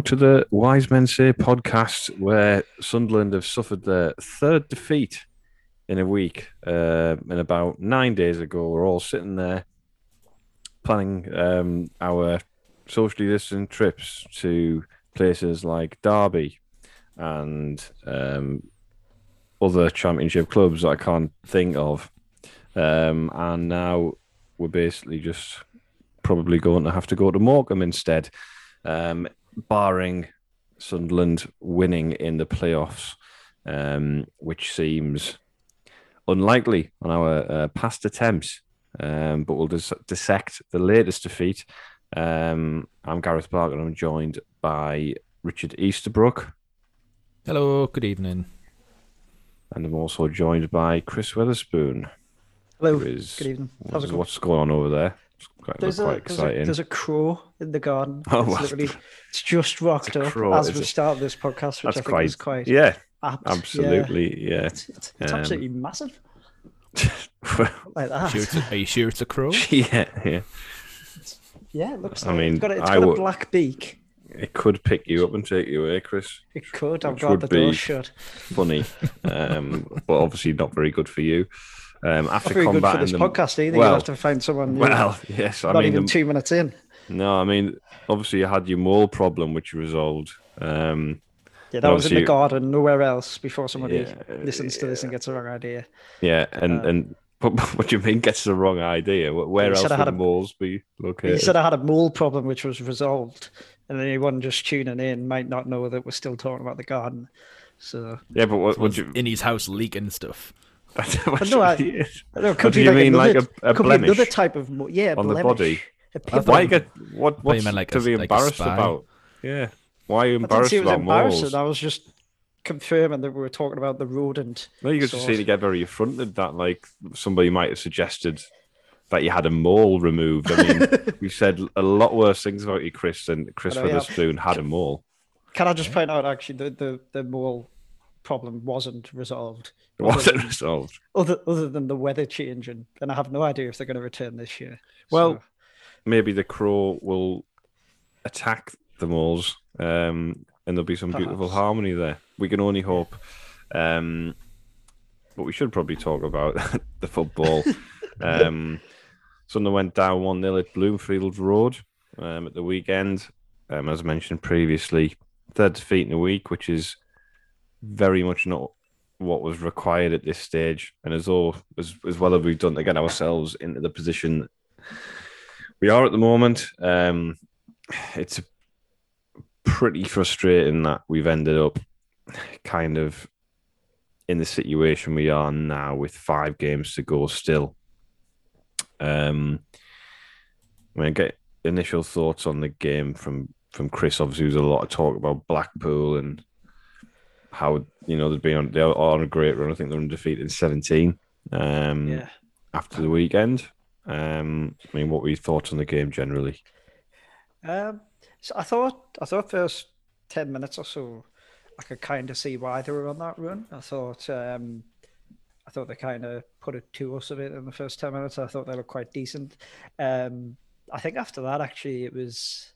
Along to the Wise Men Say podcast, where Sunderland have suffered their third defeat in a week. Uh, and about nine days ago, we're all sitting there planning um, our socially distant trips to places like Derby and um, other championship clubs I can't think of. Um, and now we're basically just probably going to have to go to Morecambe instead, um, barring Sunderland winning in the playoffs, um, which seems unlikely on our uh, past attempts. Um, but we'll dis- dissect the latest defeat. Um, I'm Gareth Barker and I'm joined by Richard Easterbrook. Hello, good evening. And I'm also joined by Chris Weatherspoon. Hello. who is- Good evening. How's it going? what's going on over there? It's quite, There's quite a, there's, a, exciting. there's a crow in the garden. Oh, it's well, literally it's just rocked it's a up as we it? started this podcast, which That's I think quite, is quite yeah, apt. Absolutely, yeah. It's, it's, it's Um, absolutely massive Well, like that. Sure a- are you sure it's a crow? yeah, yeah. Yeah, it looks I like mean, it's got, a, it's I got a black beak. It could pick you up and take you away, Chris. It could. I've Which got the door be- shut. Funny, um, but obviously not very good for you. Um, Not after very good for this them, podcast either. well- You'll have to find someone new. well, yes, I not mean, even the- two minutes in. no, I mean, obviously you had your mole problem, which you resolved. Um, Yeah, that was in the garden, nowhere else. Before somebody Yeah, listens to this and gets the wrong idea. yeah, and Uh, and but, what do you mean gets the wrong idea? Where else said I would had a- moles be He located? said I had a mole problem, which was resolved, and anyone just tuning in might not know that we're still talking about the garden. So yeah, but what would Was you? in his house leaking stuff. what no, I- do you- I don't know, it could do be you like mean, like another, a- a could be another type of mo- yeah on the blemish. body? A I. Why get what? you What's meant like to be like embarrassed spy. about? Yeah, why are you I didn't embarrassed see it was about embarrassing. moles? I was just confirming that we were talking about the rodent. No, you just sort. seem to get very affronted that like somebody might have suggested that you had a mole removed. I mean, we said a lot worse things about you, Chris, than Chris I know, yeah. Weatherspoon had a mole. Can I just point out actually the the, the mole problem wasn't resolved. It other wasn't than- resolved. Other other than the weather changing, and I have no idea if they're going to return this year. Well, So- Maybe the crow will attack the moles, um, and there'll be some beautiful harmony there. We can only hope. Um, but we should probably talk about the football. um, Sunderland went down 1 0 at Bloomfield Road um, at the weekend. Um, as I mentioned previously, third defeat in a week, which is very much not what was required at this stage. And as all as, as well as we've done to get ourselves into the position we are at the moment, um, it's pretty frustrating that we've ended up kind of in the situation we are now with five games to go still. Um, going to get initial thoughts on the game from from Chris. Obviously, there's a lot of talk about Blackpool and how you know they've been on they're on a great run. I think they're undefeated in 17 um, yeah. after the weekend. Um, I mean, what were your thoughts on the game generally? Um, so I thought I thought first ten minutes or so, I could kind of see why they were on that run. I thought um, I thought they kind of put it to us a bit in the first ten minutes. I thought they looked quite decent. Um, I think after that, actually, it was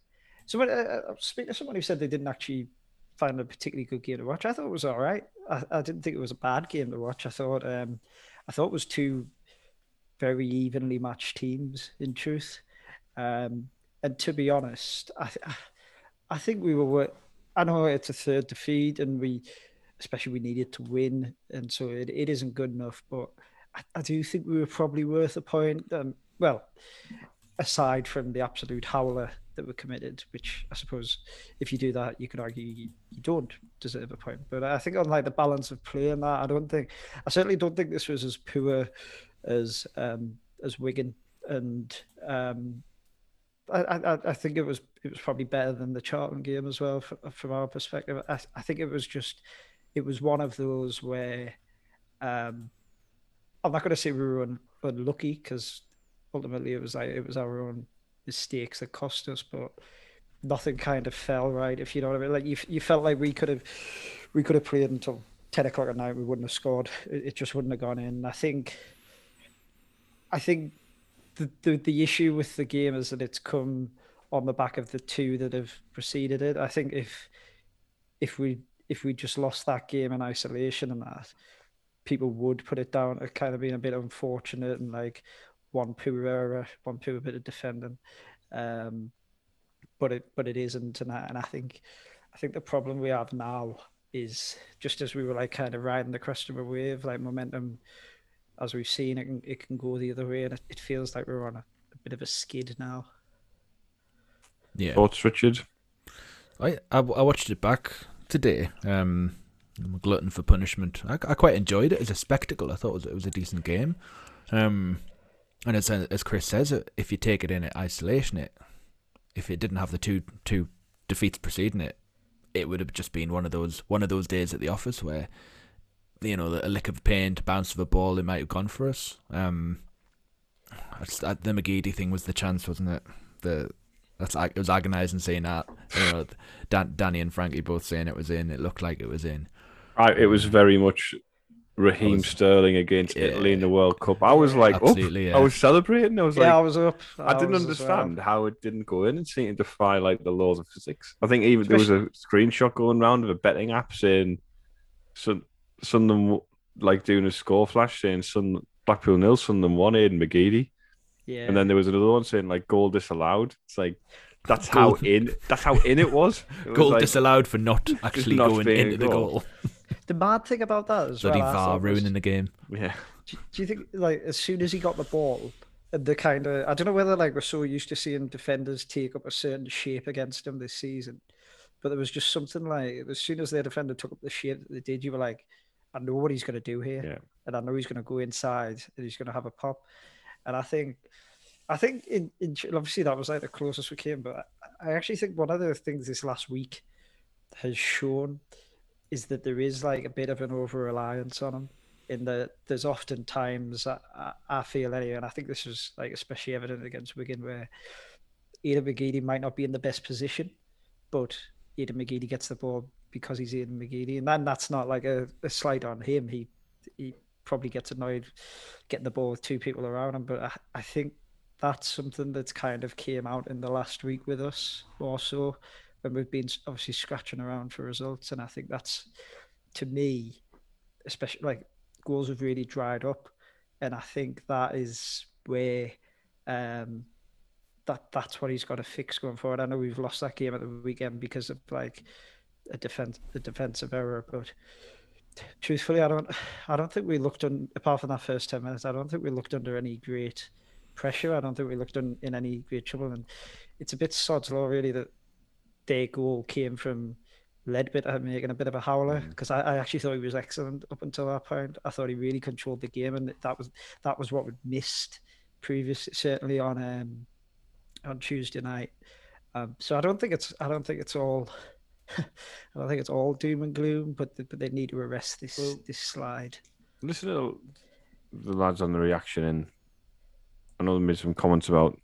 someone. Uh, uh, speaking to someone who said they didn't actually find a particularly good game to watch. I thought it was all right. I, I didn't think it was a bad game to watch. I thought um, I thought it was two very evenly matched teams. In truth. Um, and to be honest, I th- I think we were. I know it's a third defeat, and we, especially we needed to win, and so it, it isn't good enough. But I, I do think we were probably worth a point. Um, well, aside from the absolute howler that were committed, which I suppose if you do that, you could argue you, you don't deserve a point. But I think on like the balance of play and that, I don't think. I certainly don't think this was as poor as um, as Wigan and. Um, I, I, I think it was it was probably better than the Charlton game as well from, from our perspective. I, I think it was just it was one of those where um, I'm not going to say we were un, unlucky because ultimately it was like it was our own mistakes that cost us, but nothing kind of fell right. If you know what I mean, like you you felt like we could have we could have played until ten o'clock at night. We wouldn't have scored. It, it just wouldn't have gone in. I think I think the, the the issue with the game is that it's come on the back of the two that have preceded it. I think if if we if we just lost that game in isolation and that, people would put it down as kind of being a bit unfortunate and like one poor error, one poor bit of defending. Um, but it but it isn't, and I, and I think I think the problem we have now is just as we were like kind of riding the crest of a wave, like momentum, as we've seen, it can it can go the other way, and it, it feels like we're on a, a bit of a skid now. Yeah. Thoughts, Richard? I, I I watched it back today. Um, I'm a glutton for punishment. I, I quite enjoyed it as a spectacle. I thought it was, it was a decent game. Um, and as as Chris says, if you take it in isolation, it if it didn't have the two two defeats preceding it, it would have just been one of those one of those days at the office where you know a lick of paint, bounce of a ball, it might have gone for us. Um, the McGeady thing was the chance, wasn't it? The that's it was agonising seeing that. You know, Dan, Danny and Frankie both saying it was in. It looked like it was in. I, it was very much Raheem was- Sterling against Yeah. Italy in the World Cup. I was like, up. Absolutely, yeah. I was celebrating. I was yeah, I like, was up. I didn't was as well. understand how it didn't go in and seemed to defy like the laws of physics. I think even there was a screenshot going around of a betting app saying, "Sun Sunderland like doing a score flash saying Sun Blackpool nil, Sunderland one, Aidan McGeady." Yeah, And then there was another one saying like goal disallowed. It's like that's how in that's how in it was. It was Goal like, disallowed for not actually not going being a into the goal. goal. The mad thing about that as Bloody well, VAR thought was- ruining the game. Yeah, Do, do you think like as soon as he got the ball, the kind of I don't know whether like we're so used to seeing defenders take up a certain shape against him this season, but there was just something like as soon as their defender took up the shape that they did, you were like, I know what he's going to do here, Yeah. and I know he's going to go inside and he's going to have a pop, and I think. I think in, in obviously that was like the closest we came, but I, I actually think one of the things this last week has shown is that there is like a bit of an over reliance on him in that there's often times I, I, feel anyway, and I think this is like especially evident against Wigan where Aidan McGeady might not be in the best position, but Aidan McGeady gets the ball because he's Aidan McGeady, and then that's not like a, a slight on him. He he probably gets annoyed getting the ball with two people around him, but I, I think that's something that's kind of came out in the last week with us more so when we've been obviously scratching around for results, and I think that's to me, especially like goals have really dried up, and I think that is where um that that's what he's got to fix going forward. I know we've lost that game at the weekend because of like a defense a defensive error, but truthfully, I don't I don't think we looked on apart from that first ten minutes. I don't think we looked under any great pressure. I don't think we looked in, in any great trouble, and it's a bit sod's law really that their goal came from Leadbitter making a bit of a howler because I, I actually thought he was excellent up until that point. I thought he really controlled the game, and that was that was what we missed previously, certainly on um, on Tuesday night. Um, so I don't think it's I don't think it's all I don't think it's all doom and gloom, but the, but they need to arrest this Well- this slide. listen to the lads on the reaction, and I know they made some comments about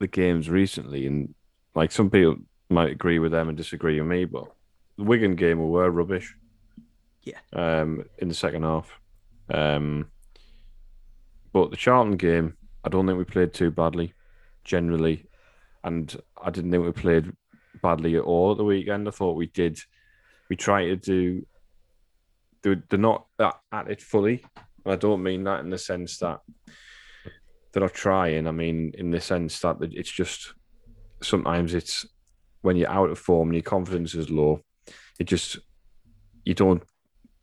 the games recently, and like some people might agree with them and disagree with me, but the Wigan game we were rubbish. Yeah. Um, in the second half, um, but the Charlton game, I don't think we played too badly, generally, and I didn't think we played badly at all at the weekend. I thought we did. We tried to do. They're, they're not at, at it fully. And I don't mean that in the sense that they're not trying. I mean in the sense that it's just sometimes it's when you're out of form and your confidence is low, it just you don't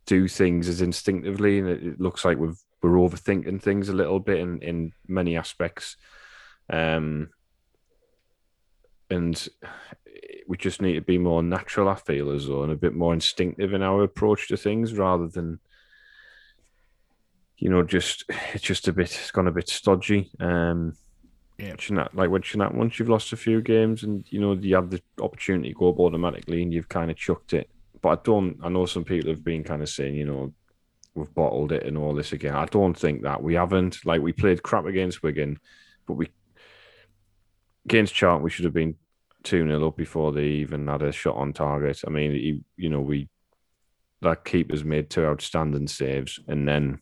do things as instinctively, and it, it looks like we've we're overthinking things a little bit in in many aspects. Um, and we just need to be more natural, I feel as though, and a bit more instinctive in our approach to things rather than, you know, just it's just a bit, it's gone a bit stodgy. Um, Yeah. Shouldn't that- like when shouldn't that- once you've lost a few games and you know you have the opportunity to go up automatically and you've kind of chucked it. But I don't. I know some people have been kind of saying, you know, we've bottled it and all this again. I don't think that we haven't. Like we played crap against Wigan, but we against Charlton we should have been two 0 up before they even had a shot on target. I mean, you, you know, we that keeper's made two outstanding saves, and then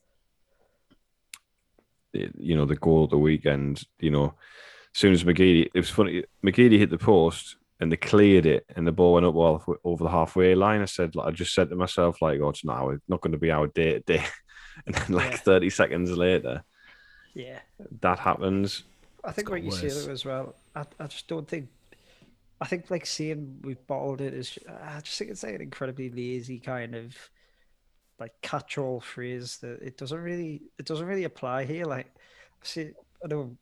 you know the goal of the weekend. You know, as soon as McGeady, it was funny. McGeady hit the post and they cleared it, and the ball went up well over the halfway line. I said, like, I just said to myself, like, oh, it's not, it's not going to be our day to day. And then, like, Yeah. 30 seconds later, Yeah. that happens. I think what you say worse. there as well. I, I just don't think. I think like seeing we've bottled it is. I just think it's like an incredibly lazy kind of like catch-all phrase that it doesn't really it doesn't really apply here. Like, I see, I know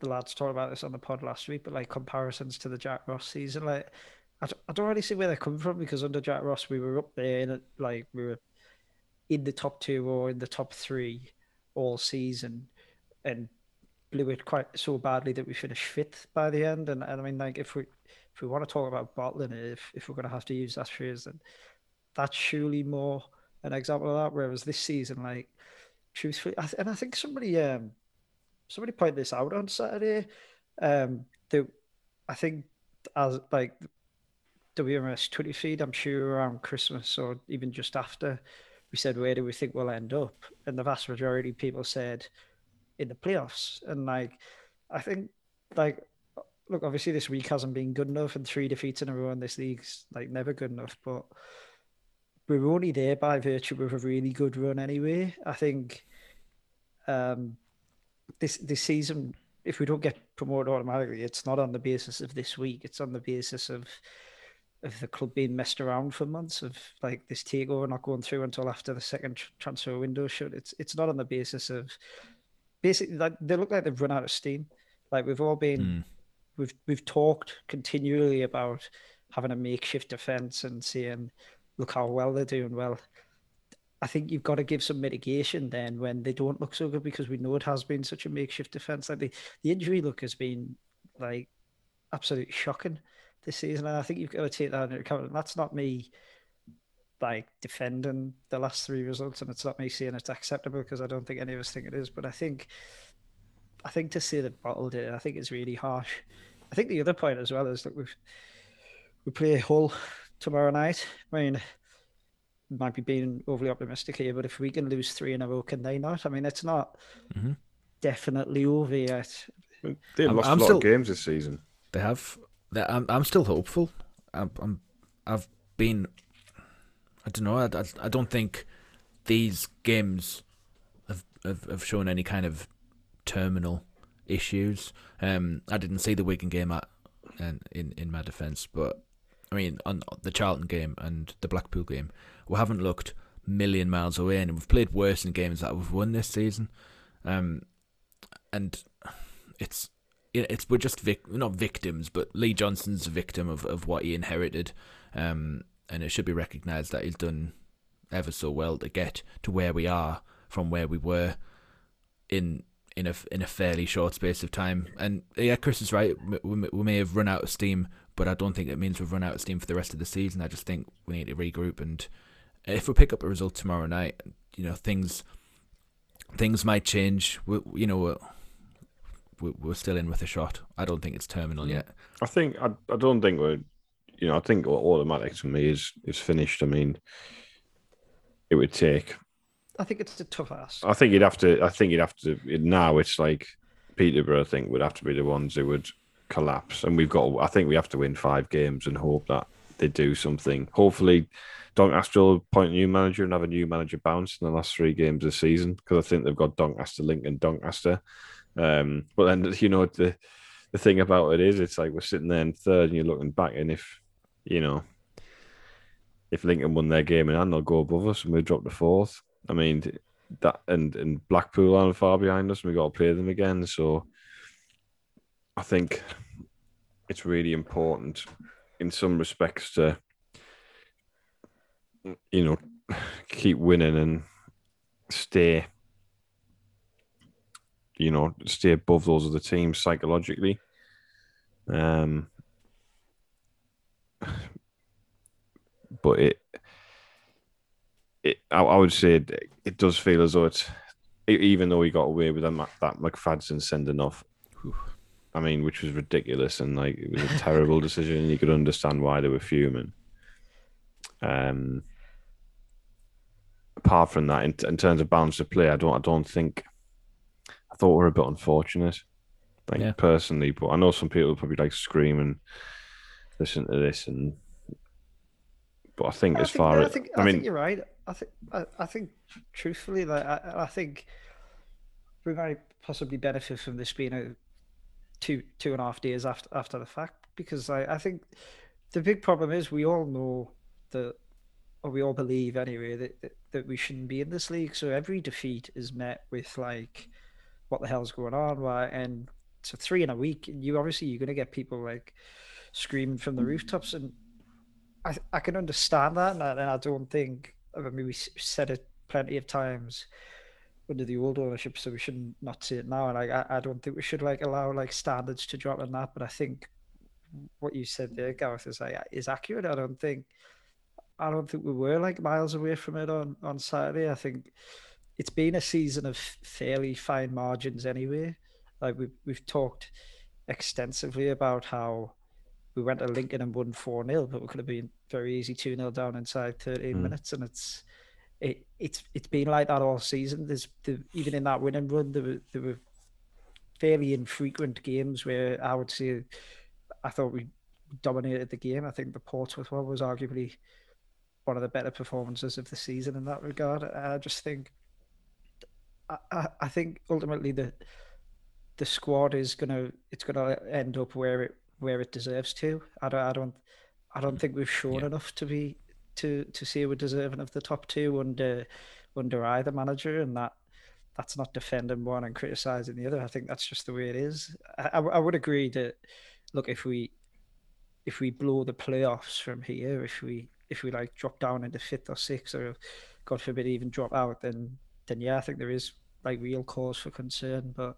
the lads talked about this on the pod last week, but like comparisons to the Jack Ross season, like I don't really see where they're coming from because under Jack Ross we were up there and like we were in the top two or in the top three all season, and blew it quite so badly that we finished fifth by the end. And, and I mean, like if we if we want to talk about bottling if if we're going to have to use that phrase, then that's surely more an example of that. Whereas this season, like truthfully, I th- and I think somebody um somebody pointed this out on Saturday. Um, that I think as like WMS Twitter feed, I'm sure around Christmas or even just after, we said where do we think we'll end up, and the vast majority of people said in the playoffs. And like, I think like look, obviously this week hasn't been good enough, and three defeats in a row in this league's like never good enough. But we're only there by virtue of a really good run anyway. I think um, this this season, if we don't get promoted automatically, it's not on the basis of this week. It's on the basis of of the club being messed around for months, of like this takeover not going through until after the second tr- transfer window shut. It's it's not on the basis of basically like they look like they've run out of steam. Like we've all been Mm. we've we've talked continually about having a makeshift defense and saying, look how well they're doing. Well, I think you've got to give some mitigation then when they don't look so good because we know it has been such a makeshift defense. Like the, the injury look has been like absolutely shocking this season, and I think you've got to take that into account. And that's not me like defending the last three results, and it's not me saying it's acceptable because I don't think any of us think it is. But I think I think to say that bottled it, I think is really harsh. I think the other point as well is that we've we play Hull tomorrow night. I mean, might be being overly optimistic here, but if we can lose three in a row, can they not? I mean, it's not Mhm. definitely over yet. They've I'm- lost I'm a lot still- of games this season. They have. They, I'm. I'm still hopeful. I'm. I'm I've been. I don't know. I, I, I don't think these games have, have have shown any kind of terminal issues. Um, I didn't see the Wigan game at, in in in my defence, but I mean on the Charlton game and the Blackpool game, we haven't looked million miles away, and we've played worse in games that we've won this season. Um, and it's it's we're just vic- not victims, but Lee Johnson's a victim of, of what he inherited, um, and it should be recognised that he's done ever so well to get to where we are from where we were in in a in a fairly short space of time. And yeah, Chris is right. We, we may have run out of steam, but I don't think it means we've run out of steam for the rest of the season. I just think we need to regroup, and if we pick up a result tomorrow night, you know things things might change. We, you know. We're, we- we're still in with a shot. I don't think it's terminal yet. I think I, I don't think we're you know I think automatic to me is is finished. I mean, it would take. I think it's a tough ask. I think you'd have to. I think you'd have to. Now it's like Peterborough. I think would have to be the ones who would collapse, and we've got. I think we have to win five games and hope that they do something. Hopefully, Doncaster will appoint a new manager and have a new manager bounce in the last three games of the season because I think they've got Doncaster, Lincoln, Doncaster. Um, but then you know the the thing about it is, it's like we're sitting there in third, and you're looking back, and if you know if Lincoln won their game and they'll go above us, and we drop to fourth. I mean that, and and Blackpool aren't far behind us, and we got to play them again. So I think it's really important in some respects to you know keep winning and stay you know stay above those other teams psychologically. Um but it it I, I would say it, it does feel as though it's even though he got away with that, that McFadzean sending off I mean, which was ridiculous and like it was a terrible decision, and you could understand why they were fuming. Um, apart from that, in, in terms of balance of play, I don't, I don't think. I thought we were a bit unfortunate. like Yeah. personally. But I know some people probably like scream and listen to this, and but I think I as think, far I as think, I I mean, think you're right. I think, I, I think, truthfully, like I, I think we might possibly benefit from this being a two two and a half days after after the fact because I, I think the big problem is we all know that or we all believe anyway that, that that we shouldn't be in this league. So every defeat is met with like, what the hell's going on? Why? And so three in a week, and you obviously you're going to get people like screaming from the mm. rooftops, and I I can understand that, and I, and I don't think I mean we said it plenty of times under the old ownership, so we should not see it now. And I I- I don't think we should like allow like standards to drop on that. But I think what you said there, Gareth, is like is accurate. I don't think I don't think we were like miles away from it on on Saturday. I think it's been a season of fairly fine margins anyway. Like we've we've talked extensively about how we went to Lincoln and won four 0 but we could have been very easy two 0 down inside thirteen Mm. minutes, and it's it it's it's been like that all season. There's the, even in that winning run, there were there were fairly infrequent games where I would say I thought we dominated the game. I think the Portsmouth one was arguably one of the better performances of the season in that regard. I just think I, I, think ultimately the the squad is gonna it's gonna end up where it where it deserves to. I don't I don't I don't think we've shown Yeah. enough to be to to say we're deserving of the top two under under either manager, and that that's not defending one and criticizing the other. I think that's just the way it is. I, I, would agree that look if we if we blow the playoffs from here, if we if we like drop down into fifth or sixth, or God forbid even drop out, then then yeah, I think there is like real cause for concern. But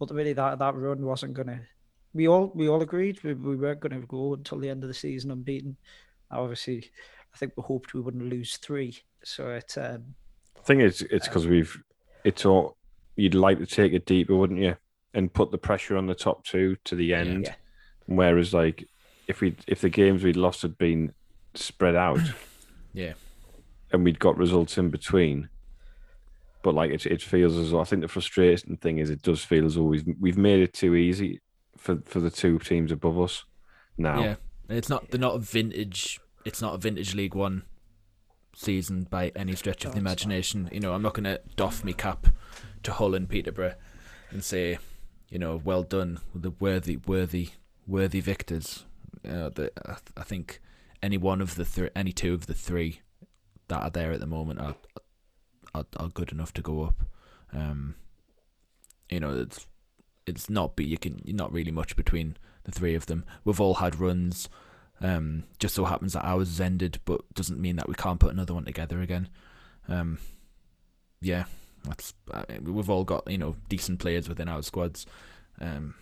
ultimately, that that run wasn't gonna. We all we all agreed we, we weren't to go until the end of the season unbeaten. Obviously, I think we hoped we wouldn't lose three. So it um, I think it's it's because we've it's all you'd like to take it deeper, wouldn't you? And put the pressure on the top two to the end. Yeah. Whereas like if we if the games we'd lost had been spread out Yeah. and we'd got results in between. But like it, it feels as though I think the frustrating thing is it does feel as though we've we've made it too easy for for the two teams above us now. Yeah, it's not. They're not a vintage. It's not a vintage League One season by any stretch of the not. imagination. You know, I'm not going to doff me cap to Hull and Peterborough and say, you know, well done, the worthy, worthy, worthy victors. Uh, the, I, I think any one of the three, any two of the three that are there at the moment are are, are good enough to go up. Um, you know, it's it's not be you can not really much between the three of them. We've all had runs. Um, just so happens that ours has ended, but doesn't mean that we can't put another one together again. Um, yeah, that's uh, we've all got you know decent players within our squads, um,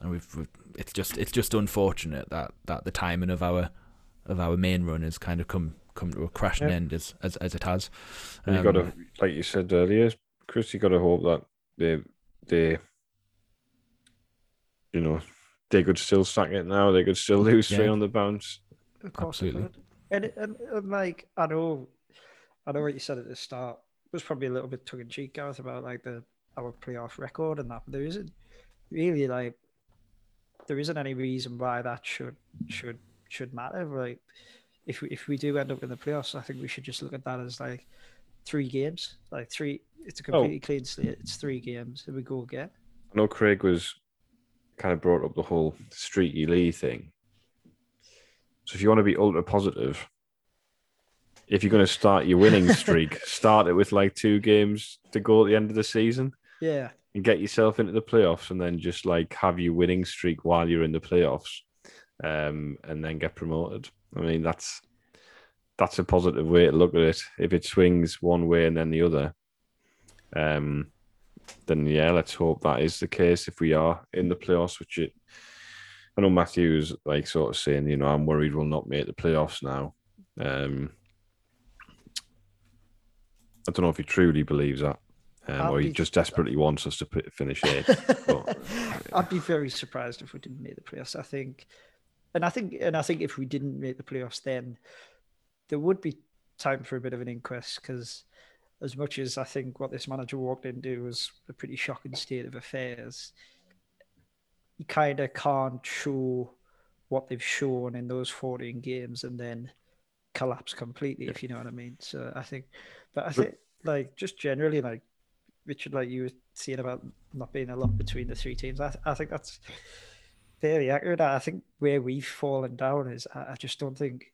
and we've, we've it's just it's just unfortunate that, that the timing of our of our main run has kind of come come to a crashing Yeah. end as, as as it has. And you got to, Um, like you said earlier, Chris, you got to hope that they, they, you know, they could still sack it now. They could still lose three Yeah. on the bounce. Of course, it Absolutely. And, it- and, and like I know, I know what you said at the start it was probably a little bit tongue in cheek, Gareth, about like the our playoff record and that. But there isn't really like there isn't any reason why that should should should matter. Like if we if we do end up in the playoffs, I think we should just look at that as like three games, like three. It's a Oh. completely clean slate. It's three games, and we go again. I know Craig was kind of brought up the whole streaky Lee thing. So if you want to be ultra positive, if you're going to start your winning streak, start it with like two games to go at the end of the season Yeah, and get yourself into the playoffs, and then just like have your winning streak while you're in the playoffs, um, and then get promoted. I mean, that's that's a positive way to look at it. If it swings one way and then the other, um, then yeah, let's hope that is the case. If we are in the playoffs, which it, I know Matthew was like sort of saying, you know, I'm worried we'll not make the playoffs now. Um, I don't know if he truly believes that, um, or he be- just desperately wants us to p- finish eighth. but I'd be very surprised if we didn't make the playoffs. I think, and I think, and I think if we didn't make the playoffs, then there would be time for a bit of an inquest because, as much as I think what this manager walked into was a pretty shocking state of affairs, you kind of can't show what they've shown in those 14 games and then collapse completely, if you know what I mean. So I think, but I think like just generally like Richard, like you were saying about not being a lot between the three teams. I, I think that's fairly accurate. I think where we've fallen down is I, I just don't think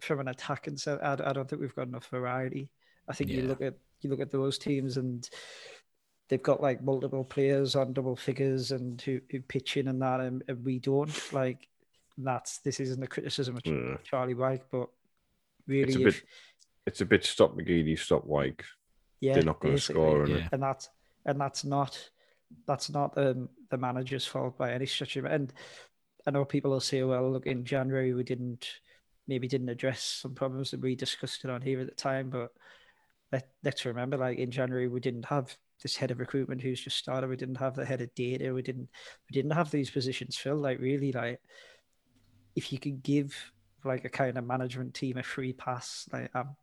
from an attacking set. I, I don't think we've got enough variety. I think you look at you look at those teams and they've got like multiple players on double figures and who, who pitch in and that, and, and we don't. Like that's this isn't a criticism of Yeah. Charlie Wyke, but really, It's a if- bit. It's a bit stop McGeady, stop Wyke. yeah, They're not going to score, and Yeah. and that's and that's not that's not the the manager's fault by any stretch of it. And I know people will say, well, look, in January we didn't maybe didn't address some problems that we discussed it on here at the time, but let, let's remember, like in January we didn't have this head of recruitment who's just started. We didn't have the head of data. We didn't we didn't have these positions filled. Like really, like if you could give like a kind of management team a free pass, like I'm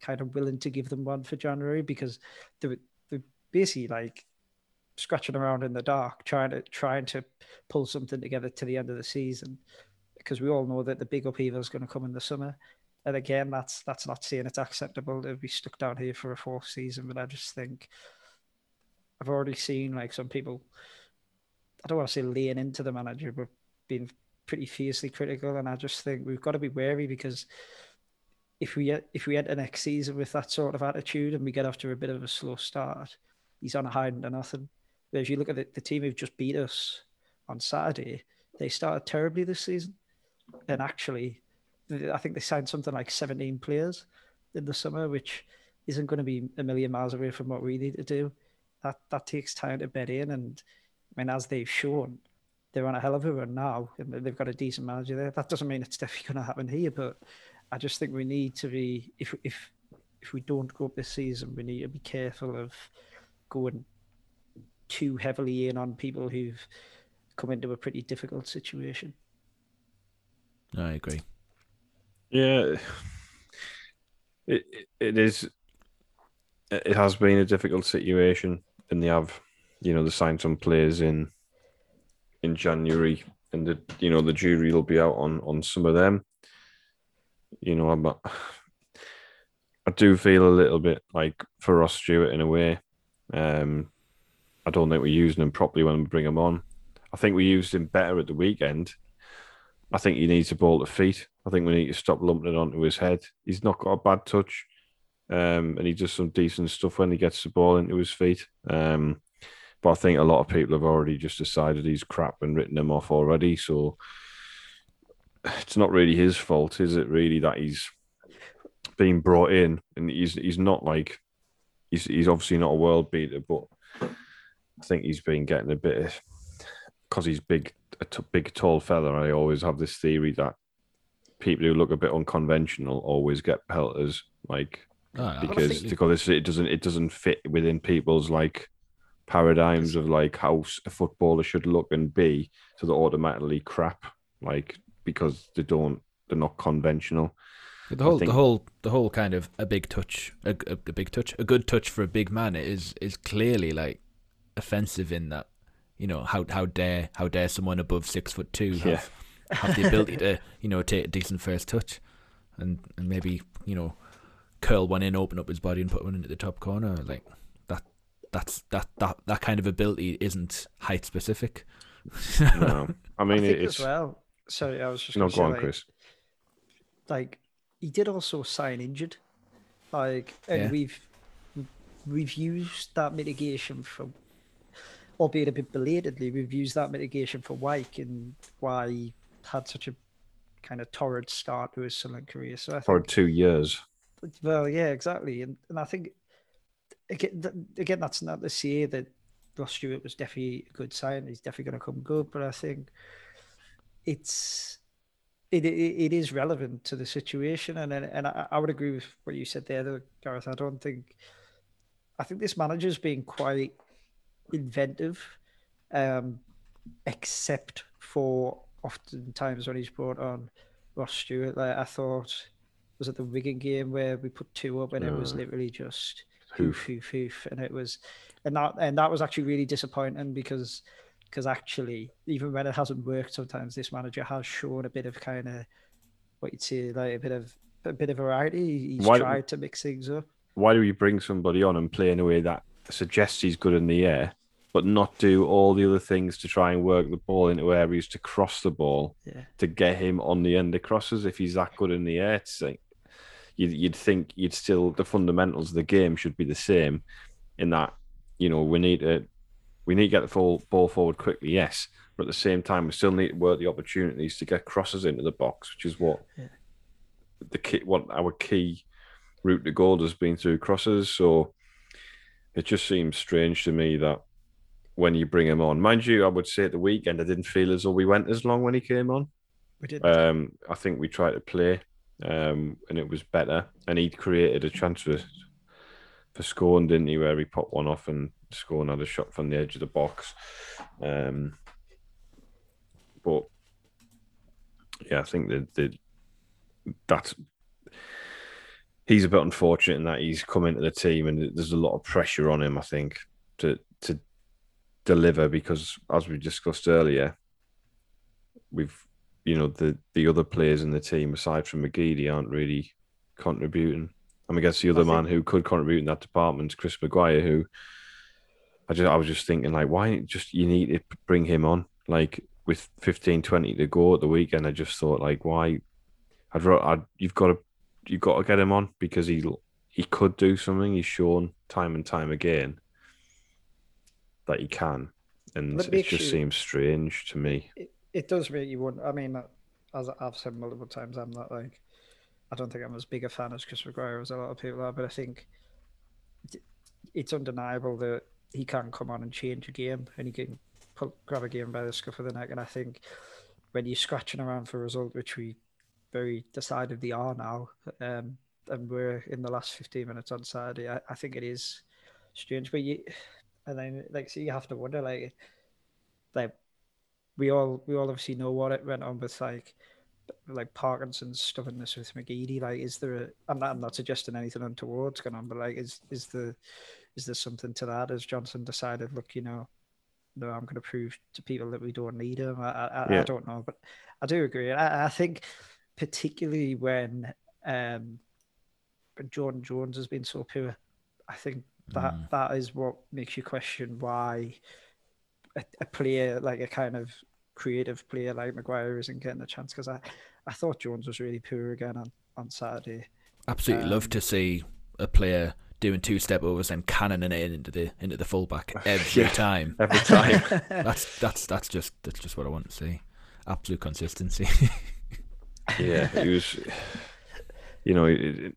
kind of willing to give them one for January because they they're basically like scratching around in the dark, trying to trying to pull something together to the end of the season, because we all know that the big upheaval is going to come in the summer. And again, that's that's not saying it's acceptable to be stuck down here for a fourth season, but I just think I've already seen like some people. I don't want to say laying into the manager, but being pretty fiercely critical, and I just think we've got to be wary because if we if we enter next season with that sort of attitude and we get off to a bit of a slow start, he's on a hiding to nothing. But if you look at the, the team who've just beat us on Saturday, they started terribly this season, and actually, I think they signed something like 17 players in the summer, which isn't going to be a million miles away from what we need to do. That that takes time to bed in, and I mean, as they've shown, they're on a hell of a run now, and they've got a decent manager there. That doesn't mean it's definitely going to happen here, but I just think we need to be if if if we don't go up this season, we need to be careful of going too heavily in on people who've come into a pretty difficult situation. I agree. Yeah, it it- is. It has been a difficult situation, and they have, you know, they signed some players in in January, and the you know the jury will be out on on some of them. You know, I'm. I do feel a little bit like for Ross Stewart in a way. Um, I don't think we're using him properly when we bring him on. I think we used him better at the weekend. I think he needs a ball to feet. I think we need to stop lumping it onto his head. He's not got a bad touch, um, and he does some decent stuff when he gets the ball into his feet. Um, but I think a lot of people have already just decided he's crap and written him off already. So it's not really his fault, is it? Really, that he's being brought in, and he's he's not like he's he's obviously not a world beater, but I think he's been getting a bit because he's big, a t- big tall fella. I always have this theory that people who look a bit unconventional always get pelters, like Oh, because because it doesn't it doesn't fit within people's like paradigms of like how a footballer should look and be, so they're automatically crap, like because they don't they're not conventional. The whole, think- the whole, the whole kind of a big touch, a, a, a big touch, a good touch for a big man is is clearly like offensive in that, you know, how how dare how dare someone above six foot two have, Yeah. Have the ability to you know take a decent first touch, and and maybe you know curl one in, open up his body, and put one into the top corner like that. That's that that that kind of ability isn't height specific. No, I mean I think it's as well. Sorry, I was just no gonna go say, on, like, Chris. like he did also sign injured like and Yeah. we've we've used that mitigation for albeit a bit belatedly we've used that mitigation for Wyke and why he had such a kind of torrid start to his Sunderland career. So I For think two years, well yeah exactly. And, and I think again, again that's not to say that Ross Stewart was definitely a good sign he's definitely going to come good but I think it's it, it it is relevant to the situation, and and and I, I would agree with what you said there, though, Gareth. I don't think I think this manager's been quite inventive, um, except for oftentimes when he's brought on Ross Stewart. Like I thought, was it the Wigan game where we put two up and it was literally just Hoof. hoof hoof hoof, and it was, and that and that was actually really disappointing because because actually, even when it hasn't worked, sometimes this manager has shown a bit of kind of what you'd say, like a bit of a bit of variety. He's Why- tried to mix things up. Why do we bring somebody on and play in a way that suggests he's good in the air, but not do all the other things to try and work the ball into areas to cross the ball Yeah. to get him on the end of crosses if he's that good in the air? It's like, you'd, you'd think you'd still the fundamentals of the game should be the same in that you know we need to we need to get the full ball forward quickly, yes, but at the same time we still need to work the opportunities to get crosses into the box, which is what Yeah. the key what our key route to goal has been through crosses. So it just seems strange to me that when you bring him on, mind you, I would say at the weekend I didn't feel as though we went as long when he came on. We did. Um, I think we tried to play, um, and it was better. And he created a chance for for scoring, didn't he? Where he popped one off and scored another shot from the edge of the box. Um, but yeah, I think that that that's he's a bit unfortunate in that he's come into the team and there's a lot of pressure on him. I think to deliver because, as we discussed earlier, we've you know the the other players in the team aside from McGeady aren't really contributing. I mean, I guess the other I think- man who could contribute in that department is Chris Maguire, who I just I was just thinking like, why just you need to bring him on like with 15, 20 to go at the weekend. I just thought like, why? I'd, I'd you've got to you've got to get him on because he he could do something. He's shown time and time again that he can, and it just you- seems strange to me. it, it does make you wonder. I mean, as I've said multiple times, I'm not like, I don't think I'm as big a fan as Chris Maguire as a lot of people are, but I think it's undeniable that he can come on and change a game and he can pull, grab a game by the scruff of the neck. And I think when you're scratching around for a result, which we very decidedly are now, um, and we're in the last 15 minutes on Saturday, I, I think it is strange. But you, and then like, so you have to wonder, like, like we all we all obviously know what it went on with like like Parkinson's stubbornness with McGeady. Like, is there a? I'm not, I'm not suggesting anything untoward's going on, but like, is is the is there something to that? Has Johnson decided, look, you know, no, I'm going to prove to people that we don't need him. I I, I- I don't know, but I do agree. I, I think particularly when um Jordan Jones has been so poor, I think that Mm. that is what makes you question why a, a player like a kind of creative player like Maguire isn't getting a chance because I, I thought Jones was really poor again on, on Saturday. Absolutely love Um, to see a player doing two step overs and cannoning it into the into the fullback every Yeah. time. Every time, That's that's that's just that's just what I want to see. Absolute consistency. yeah, it was. You know, it, it,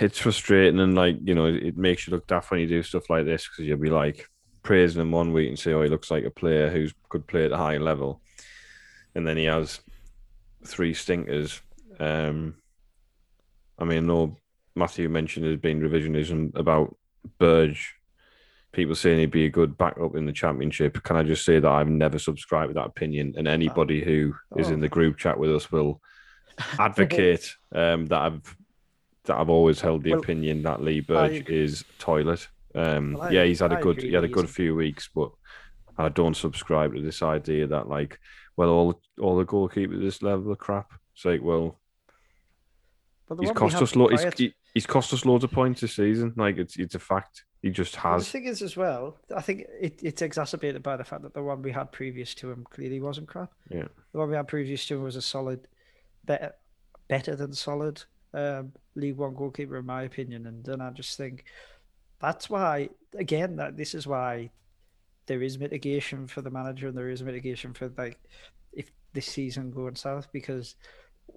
it's frustrating and like you know, it makes you look daft when you do stuff like this because you'll be like praising him one week and say, "Oh, he looks like a player who's could play at a high level," and then he has three stinkers. Um, I mean, no, Matthew mentioned there's been revisionism about Burge. People saying he'd be a good backup in the championship. Can I just say that I've never subscribed to that opinion, and anybody who is in Oh. the group chat with us will advocate um, that I've that I've always held the Well, opinion that Lee Burge is toilet. Um, Well, I- yeah, he's had a I good agree he had a good few weeks, but I don't subscribe to this idea that like, well, all all the goalkeepers at this level are crap. It's like, well, he's cost us lo- he's, he- he's cost us loads of points this season. Like it's it's a fact. He just Well, the has. thing is, as well, I think it, it's exacerbated by the fact that the one we had previous to him clearly wasn't crap. Yeah. The one we had previous to him was a solid, better, better than solid um, League One goalkeeper, in my opinion. And then I just think that's why, again, that this is why there is mitigation for the manager and there is mitigation for like if this season going south because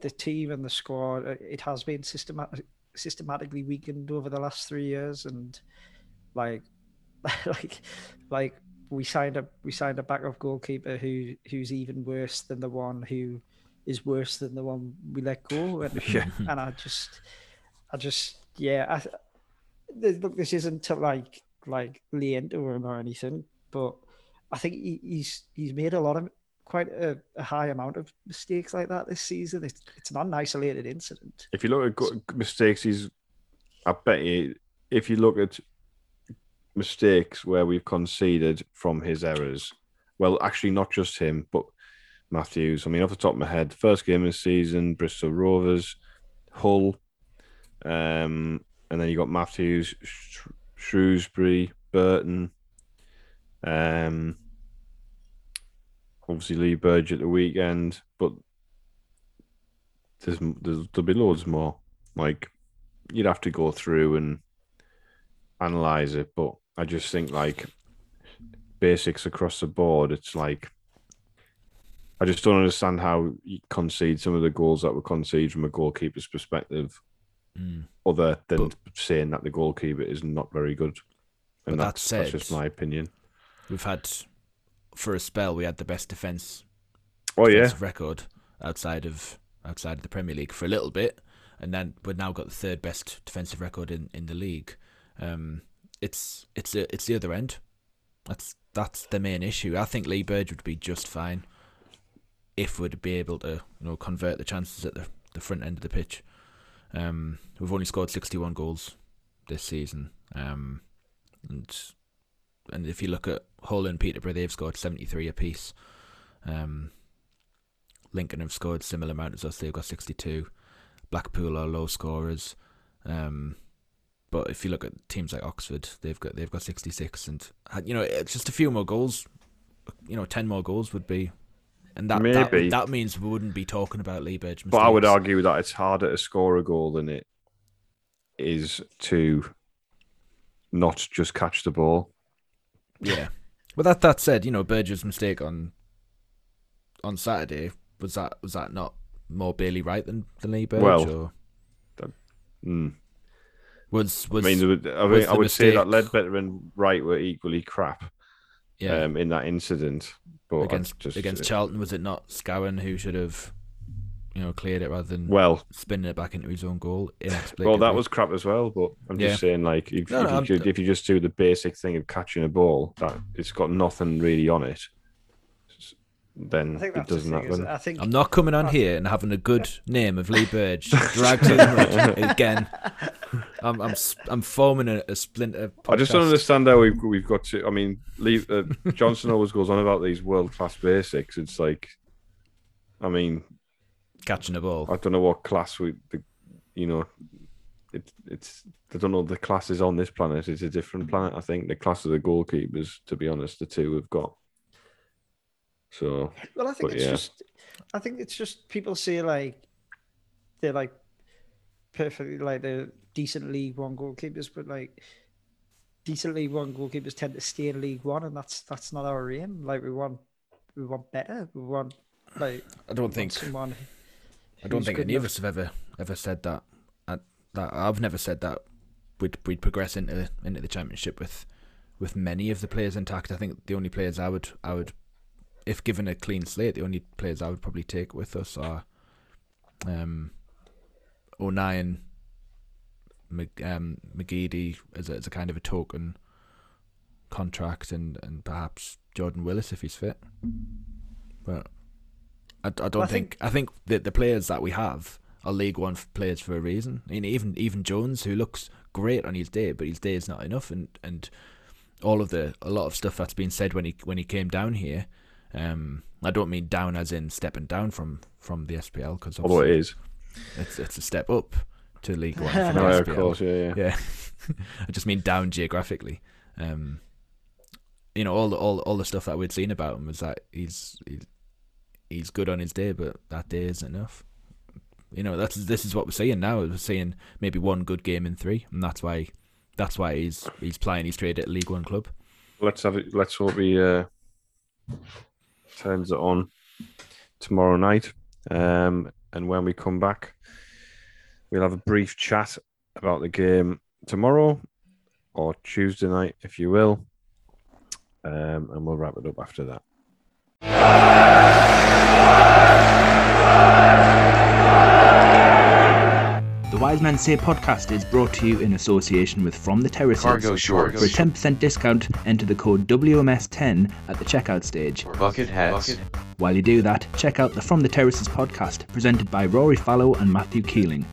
the team and the squad uh, it has been systematic, systematically weakened over the last three years and like like like we signed a we signed a backup goalkeeper who who's even worse than the one who is worse than the one we let go and, Yeah. and I just I just yeah I look this isn't to like like lay into him or anything but I think he, he's he's made a lot of quite a, a high amount of mistakes like that this season it's, it's not an isolated incident If you look at mistakes, he's. I bet you, if you look at mistakes where we've conceded from his errors. Well, actually, not just him, but Matthews. I mean, off the top of my head, first game of the season, Bristol Rovers, Hull, um, and then you got Matthews, Sh- Shrewsbury, Burton, um, obviously Lee Burge at the weekend, but there's, there's there'll be loads more. Like you'd have to go through and analyze it, but I just think like basics across the board, it's like I just don't understand how you concede some of the goals that were conceded from a goalkeeper's perspective, Mm. other than But- saying that the goalkeeper is not very good. And But that that's, that's just my opinion. We've had for a spell we had the best defense Oh yeah, record outside of outside of the Premier League for a little bit, and then we've now got the third best defensive record in, in the league. Um, it's it's the it's the other end. That's that's the main issue. I think Lee Burge would be just fine if we'd be able to you know convert the chances at the the front end of the pitch. Um, we've only scored sixty one goals this season. Um, and and if you look at Hull and Peterborough, they've scored seventy three apiece. Um, Lincoln have scored similar amount as us. They've got 62. Blackpool are low scorers. Um, but if you look at teams like Oxford, they've got they've got 66, and you know it's just a few more goals. You know, 10 more goals would be, and that that, Maybe. that means we wouldn't be talking about Lee Burge. but I would argue that it's harder to score a goal than it is to not just catch the ball. Yeah. But that that said, you know, Burge's mistake on on Saturday was that was that not more Bailey Wright than, than Lee Burge? Well, or Mm. was I was mean, would- I, mean, I would say that mistake- Leadbitter and Wright were equally crap yeah um, in that incident. But against just, against Charlton? Was it not Scowen who should have you know cleared it rather than well, spinning it back into his own goal? Well, that was crap as well. But I'm Yeah. just saying, like, if, No, if, no, you if you just do the basic thing of catching a ball, that it's got nothing really on it, then I think it that's the doesn't thing. Is happen. I think I'm not coming on here and having a good name of Lee Burge dragged in again. I'm I'm s- I'm forming a, a splinter. I just don't understand how we've we've got to. I mean, Lee, uh, Johnson always goes on about these world class basics. It's like, I mean, catching a ball. I don't know what class we, the, you know, it, it's I don't know the classes on this planet. It's a different planet. I think the class of the goalkeepers. To be honest, the two we've got. So Well, I think it's yeah. just, I think it's just people say like they're like perfectly like they're decent League One goalkeepers, but like decent League One goalkeepers tend to stay in League One, and that's that's not our aim. Like we want, we want better. We want like I don't think someone. I don't think good any of us have ever ever said that. I, that I've never said that we'd we'd progress into into the championship with with many of the players intact. I think the only players I would I would if given a clean slate, the only players I would probably take with us are um O'Nien, um, McGeady as a, as a kind of a token contract, and and perhaps Jordan Willis if he's fit. But I, I don't I think, think- I think that the players that we have are League One players for a reason. I mean, even even Jones, who looks great on his day, but his day is not enough, and and all of the a lot of stuff that's been said when he when he came down here. Um, I don't mean down as in stepping down from from the SPL because although it is, it's it's a step up to League One from the no, of course, yeah, yeah. Yeah, I just mean down geographically. Um, you know, all the all all the stuff that we'd seen about him was that he's he's he's good on his day, but that day isn't enough. You know, that's this is what we're seeing now. We're seeing maybe one good game in three, and that's why that's why he's he's playing his trade at League One club. Let's have it. Let's hope he uh, turns it on tomorrow night. Um, and when we come back, we'll have a brief chat about the game tomorrow or Tuesday night, if you will. Um, and we'll wrap it up after that. The Wise Men Say podcast is brought to you in association with From the Terraces. Cargo shorts. For a 10% discount, enter the code WMS10 at the checkout stage. or bucket hats. While you do that, check out the From the Terraces podcast, presented by Rory Fallow and Matthew Keeling.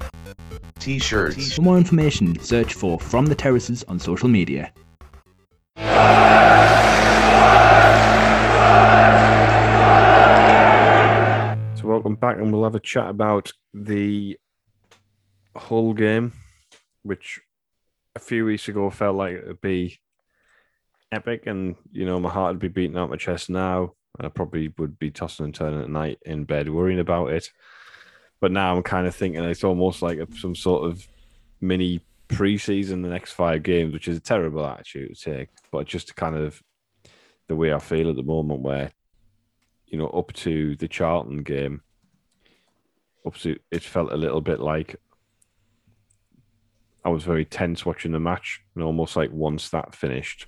T-shirts. For more information, search for From the Terraces on social media. So welcome back, and we'll have a chat about the Hull game, which a few weeks ago felt like it would be epic, and you know my heart would be beating out my chest now, and I probably would be tossing and turning at night in bed worrying about it. But now I'm kind of thinking it's almost like some sort of mini preseason, the next five games, which is a terrible attitude to take, but just kind of the way I feel at the moment, where you know, up to the Charlton game, up to it felt a little bit like I was very tense watching the match, and almost like once that finished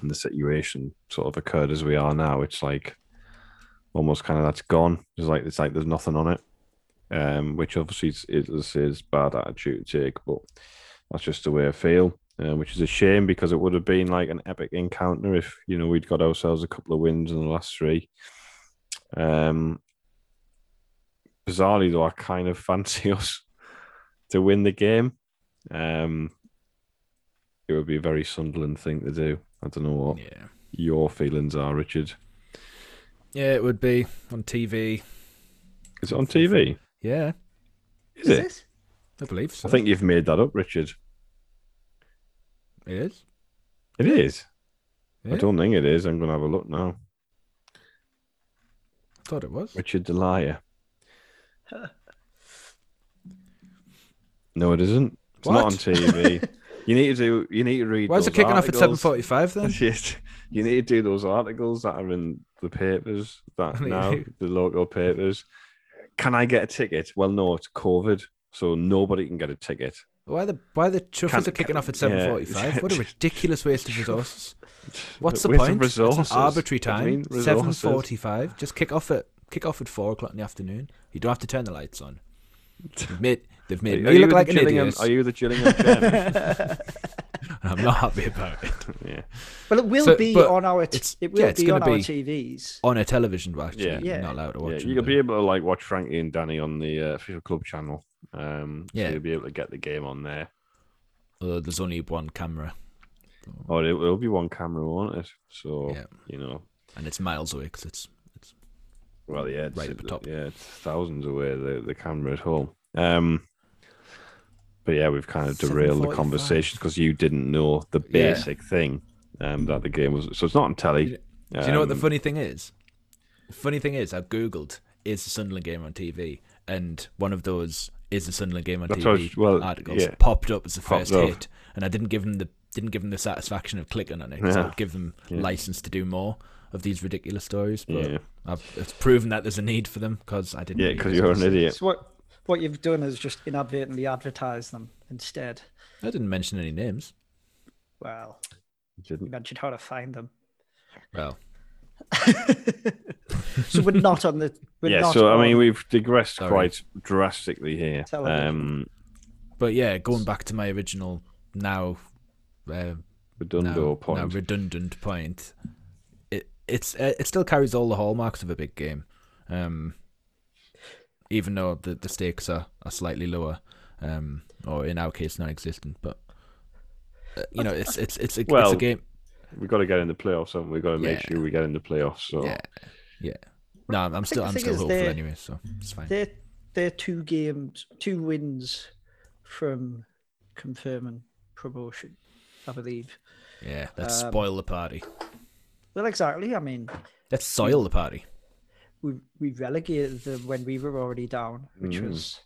and the situation sort of occurred as we are now, it's like almost kind of that's gone. It's like it's like there's nothing on it, um, which obviously is, is, is bad attitude to take, but that's just the way I feel. Uh, which is a shame because it would have been like an epic encounter if you know we'd got ourselves a couple of wins in the last three. Um, bizarrely, though, I kind of fancy us to win the game. Um, it would be a very Sunderland thing to do. I don't know what Yeah. your feelings are, Richard. Yeah, it would be on TV. Is it on TV? Yeah, Is it? this? I believe so. I think you've made that up, Richard. it is. It is. Yeah, I don't think it is. I'm going to have a look now. I thought it was. Richard the liar. No, it isn't. It's not on TV. you need to do. You need to read. Why is it kicking off at seven forty-five then? You need to do those articles that are in the papers that now the local papers. Can I get a ticket? Well, no, it's COVID, so nobody can get a ticket. Why the why the chuffers are kicking can't- off at seven forty-five? What a ridiculous waste of resources. What's the Waste of point? It's resources. an arbitrary What time. Seven forty-five. Just kick off at kick off at four o'clock in the afternoon. You don't have to turn the lights on. Made, they've made Are me you look like an Gillingham- idiot. Are you the Gillingham Gem? and I'm not happy about it. yeah. Well, it will So- be on our. T- it's- it will yeah, it's be gonna on our TVs. On a television, well, actually, Yeah. you're Yeah. not allowed to Yeah, watch. you'll them, be able to like watch Frankie and Danny on the uh, official club channel. Um, Yeah. so you'll be able to get the game on there. but, uh, there's only one camera, Oh, it will be one camera, won't it? So Yeah. you know, and it's miles away because it's it's well, yeah, it's, Right at the top. Yeah, it's thousands away the the camera at home. Um, but yeah, we've kind of derailed the 7:45. conversation because you didn't know the Yeah. basic thing um, that the game was. So it's not on telly. Do Do you know what the Um, funny thing is? The funny thing is, I googled is the Sunderland game on TV, and one of those is the Sunderland game on That's TV was- well, articles yeah. popped up as the Popped first up. hit, and I didn't give them the didn't give them the satisfaction of clicking on it because I would give them Yeah. license to do more of these ridiculous stories. But Yeah, I've, it's proven that there's a need for them because I didn't. yeah, because you're an idiot. So what what you've done is just inadvertently advertise them instead. I didn't mention any names. Well, You you didn't. mentioned how to find them. Well, so we're not on the. We're Yeah, not so I mean, we've digressed Sorry. quite drastically here. Um, but yeah, going back to my original now. Uh, redundo now, point. now redundant point. It it's uh, it still carries all the hallmarks of a big game, um, even though the, the stakes are, are slightly lower, um, or in our case non-existent. But uh, you know, it's it's it's a, it's a game. We've got to get in the playoffs, haven't we? We've got to make Yeah. sure we get in the playoffs. So Yeah, yeah. No, I'm, I'm still I'm still hopeful they're- anyway, so it's fine. they're they're two games, two wins from confirming promotion, I believe. Yeah, let's um, spoil the party. Well, exactly. I mean, Let's soil the party. We we relegated them when we were already down, which Mm. was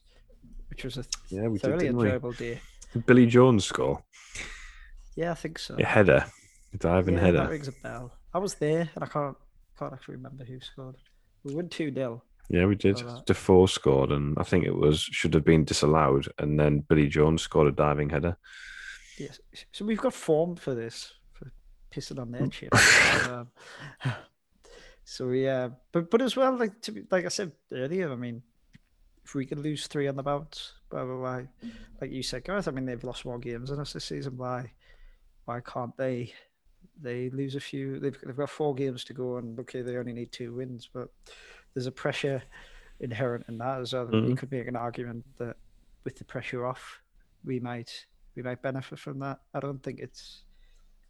which was a Yeah, we did, thoroughly we? enjoyable day. Did Billy Jones score Yeah, I think so. a header, a diving yeah, header. that rings a bell. I was there, and I can't can't actually remember who scored. We won two 0 Yeah, we did. Defoe scored, and I think it was should have been disallowed, and then Billy Jones scored a diving header. Yes. So we've got form for this, for pissing on Mm. their chips. um, so yeah, but but as well, like to be, like I said earlier, I mean, if we can lose three on the bounce, why, why, why- like you said, Gareth, I mean they've lost more games than us this season. Why, why can't they? They lose a few. They've they've got four games to go, and okay, they only need two wins, but there's a pressure inherent in that as well. You Mhm. could make an argument that with the pressure off, we might we might benefit from that. I don't think it's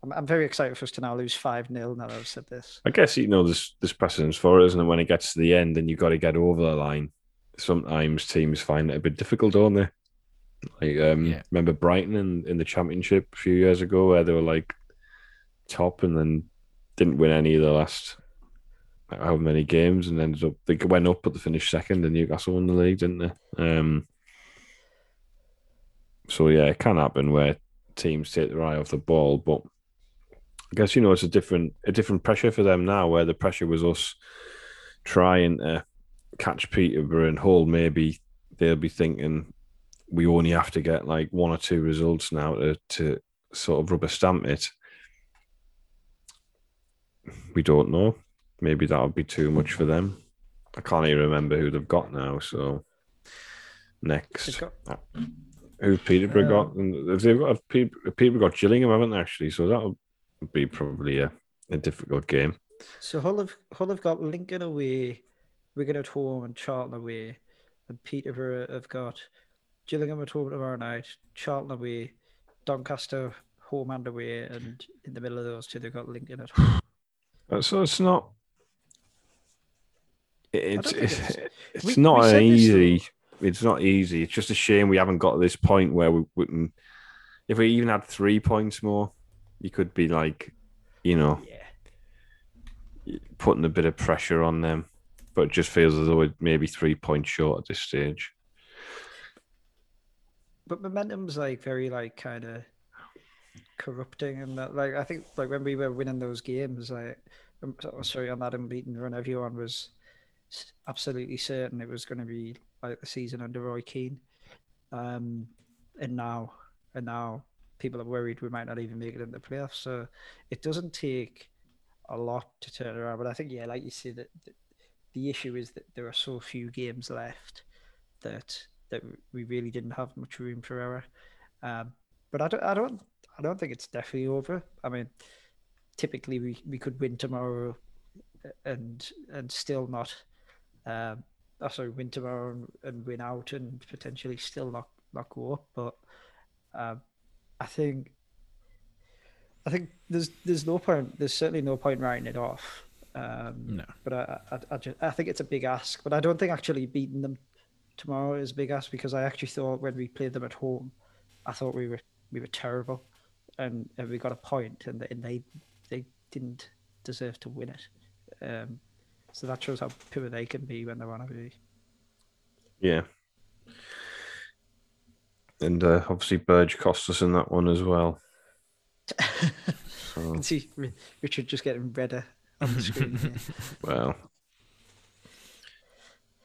I'm, I'm very excited for us to now lose five 0 Now that I've said this, I guess you know there's there's precedence for it, isn't it? When it gets to the end and you've got to get over the line, sometimes teams find it a bit difficult, don't they? Like, um, Yeah. remember Brighton in, in the championship a few years ago where they were like top and then didn't win any of the last how many games and ended up they went up but they finished second and Newcastle won the league, didn't they? Um, so yeah, it can happen where teams take their eye off the ball, but I guess you know it's a different a different pressure for them now, where the pressure was us trying to catch Peterborough and Hull. Maybe they'll be thinking we only have to get like one or two results now to to sort of rubber stamp it. We don't know. Maybe that would be too much for them. I can't even remember who they've got now. So next, got- who Peterborough Um, got? And if they've got Peterborough Peterborough got Gillingham, haven't they? Actually, so that would be probably a, a difficult game. So Hull have Hull have got Lincoln away, Wigan at home, and Charlton away, and Peterborough have got Gillingham at home tomorrow night, Charlton away, Doncaster home and away, and in the middle of those two they've got Lincoln at home. Uh, So it's not. It's it's, it's- it's we- not we an said this, easy. It's not easy. It's just a shame we haven't got to this point where we wouldn't. If we even had three points more, you could be like, you know, Yeah, putting a bit of pressure on them. But it just feels as though it maybe three points short at this stage. but momentum's like very like kind of corrupting, and that like I think like when we were winning those games, like so- sorry on that unbeaten run, everyone was absolutely certain it was going to be like the season under Roy Keane, um, and now and now people are worried we might not even make it in the playoffs. So it doesn't take a lot to turn around, but I think yeah, like you said, that that the issue is that there are so few games left that that we really didn't have much room for error. Um, but I don't, I don't, I don't think it's definitely over. I mean, typically we, we could win tomorrow, and and still not. Um, oh, sorry, win tomorrow and, and win out, and potentially still not not go up. But um, I think, I think there's there's no point. There's certainly no point writing it off. Um, No. But I, I, I, just, I think it's a big ask. But I don't think actually beating them tomorrow is a big ask because I actually thought when we played them at home, I thought we were we were terrible, and, and we got a point, and, they- and they they didn't deserve to win it. Um, so that shows how poor they can be when they want to be. Yeah. And uh, obviously, Burge cost us in that one as well. You So, can see Richard just getting redder on the screen. here. well.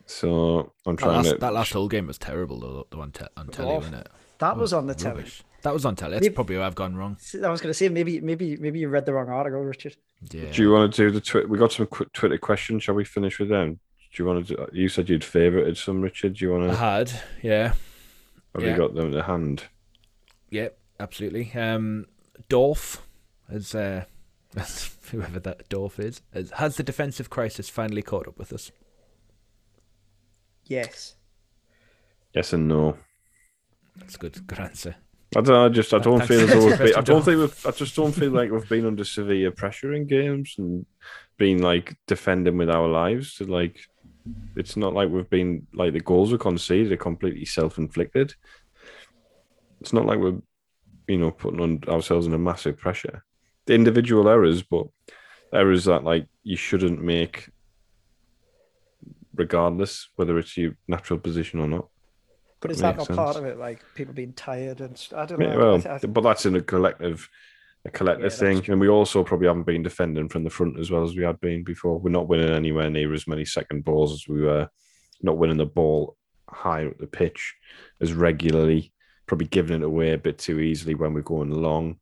So I'm That trying last, to. that last whole game was terrible, though, the one te- on telly, awful. wasn't it? That Oh, was on the telly. That was on telly. That's Maybe- probably where I've gone wrong. I was going to say maybe maybe maybe you read the wrong article, Richard. Yeah. Do you want to do the Twitter? We got some quick Twitter questions. Shall we finish with them? Do you want to? Do, you said you'd favorited some, Richard. Do you want to? I to? had, yeah. Have yeah. you got them in the hand? Yep, absolutely. Um, Dolph, as uh, whoever that Dolph is, has, has the defensive crisis finally caught up with us? Yes. Yes and no. That's a good, good answer. I don't. I just. I don't Thanks feel as for though been, I don't think we've. I just don't feel like we've been under severe pressure in games and been like defending with our lives. to like, it's not like we've been like the goals we conceded are completely self-inflicted. It's not like we're, you know, putting on ourselves under massive pressure. The individual errors, but errors that like you shouldn't make, regardless whether it's your natural position or not. But is that not part of it? Like people being tired and I don't Yeah, know. well, I I but that's in a collective, a collective Yeah, thing, and we also probably haven't been defending from the front as well as we had been before. We're not winning anywhere near as many second balls as we were. Not winning the ball high up the pitch as regularly. Probably giving it away a bit too easily when we're going long.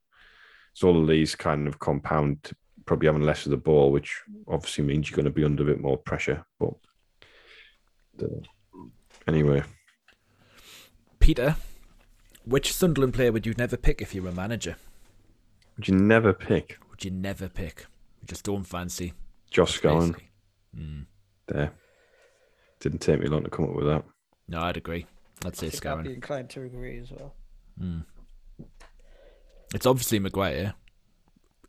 So all of these kind of compound probably having less of the ball, which obviously means you're going to be under a bit more pressure. But uh, anyway, Peter, which Sunderland player would you never pick if you were a manager? Would you never pick Would you never pick? You just don't fancy. Josh Scowen. Mm. there? Didn't take me long to come up with that. No, I'd agree. I'd say I I'd be inclined to agree as well. Mm. It's obviously Maguire.